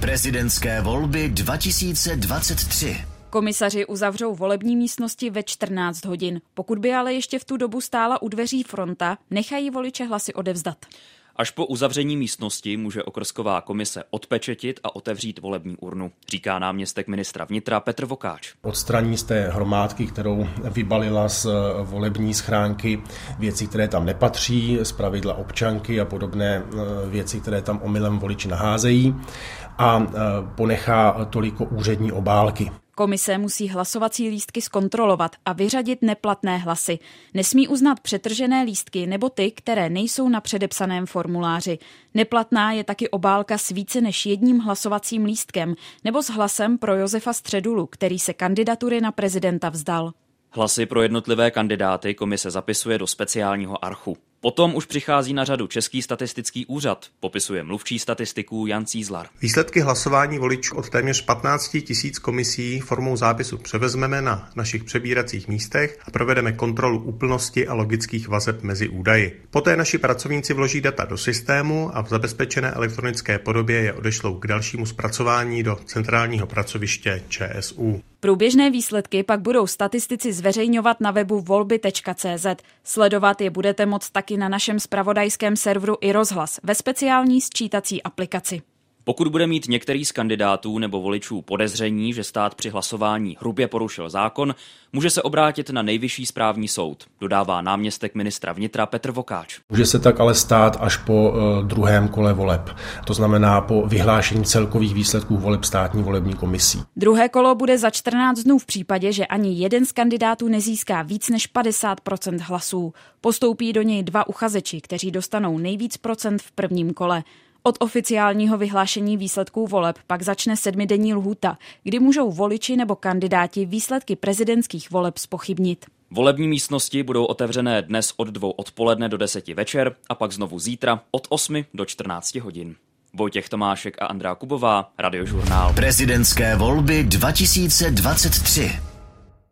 Prezidentské volby 2023. Komisaři uzavřou volební místnosti ve 14 hodin. Pokud by ale ještě v tu dobu stála u dveří fronta, nechají voliče hlasy odevzdat. Až po uzavření místnosti může okrsková komise odpečetit a otevřít volební urnu, říká náměstek ministra vnitra Petr Vokáč. Odstraní z té hromádky, kterou vybalila z volební schránky, věci, které tam nepatří, z pravidla občanky a podobné eh, věci, které tam omylem voliči naházejí a eh, ponechá toliko úřední obálky. Komise musí hlasovací lístky zkontrolovat a vyřadit neplatné hlasy. Nesmí uznat přetržené lístky nebo ty, které nejsou na předepsaném formuláři. Neplatná je taky obálka s více než jedním hlasovacím lístkem nebo s hlasem pro Josefa Středulu, který se kandidatury na prezidenta vzdal. Hlasy pro jednotlivé kandidáty komise zapisuje do speciálního archu. Potom už přichází na řadu Český statistický úřad, popisuje mluvčí statistiků Jan Cízlar. Výsledky hlasování voličů od téměř 15 tisíc komisí formou zápisu převezmeme na našich přebíracích místech a provedeme kontrolu úplnosti a logických vazeb mezi údaji. Poté naši pracovníci vloží data do systému a v zabezpečené elektronické podobě je odešlou k dalšímu zpracování do centrálního pracoviště ČSU. Průběžné výsledky pak budou statistici zveřejňovat na webu volby.cz. Sledovat je budete moct taky na našem spravodajském serveru i rozhlas ve speciální sčítací aplikaci. Pokud bude mít některý z kandidátů nebo voličů podezření, že stát při hlasování hrubě porušil zákon, může se obrátit na nejvyšší správní soud, dodává náměstek ministra vnitra Petr Vokáč. Může se tak ale stát až po uh, druhém kole voleb, to znamená po vyhlášení celkových výsledků voleb státní volební komisí. Druhé kolo bude za 14 dnů v případě, že ani jeden z kandidátů nezíská víc než 50% hlasů. Postoupí do něj dva uchazeči, kteří dostanou nejvíc procent v prvním kole. Od oficiálního vyhlášení výsledků voleb pak začne sedmidenní lhůta, kdy můžou voliči nebo kandidáti výsledky prezidentských voleb spochybnit. Volební místnosti budou otevřené dnes od dvou odpoledne do deseti večer a pak znovu zítra od 8 do 14 hodin. Vojtěch Tomášek a Andrá Kubová, Radiožurnál. Prezidentské volby 2023.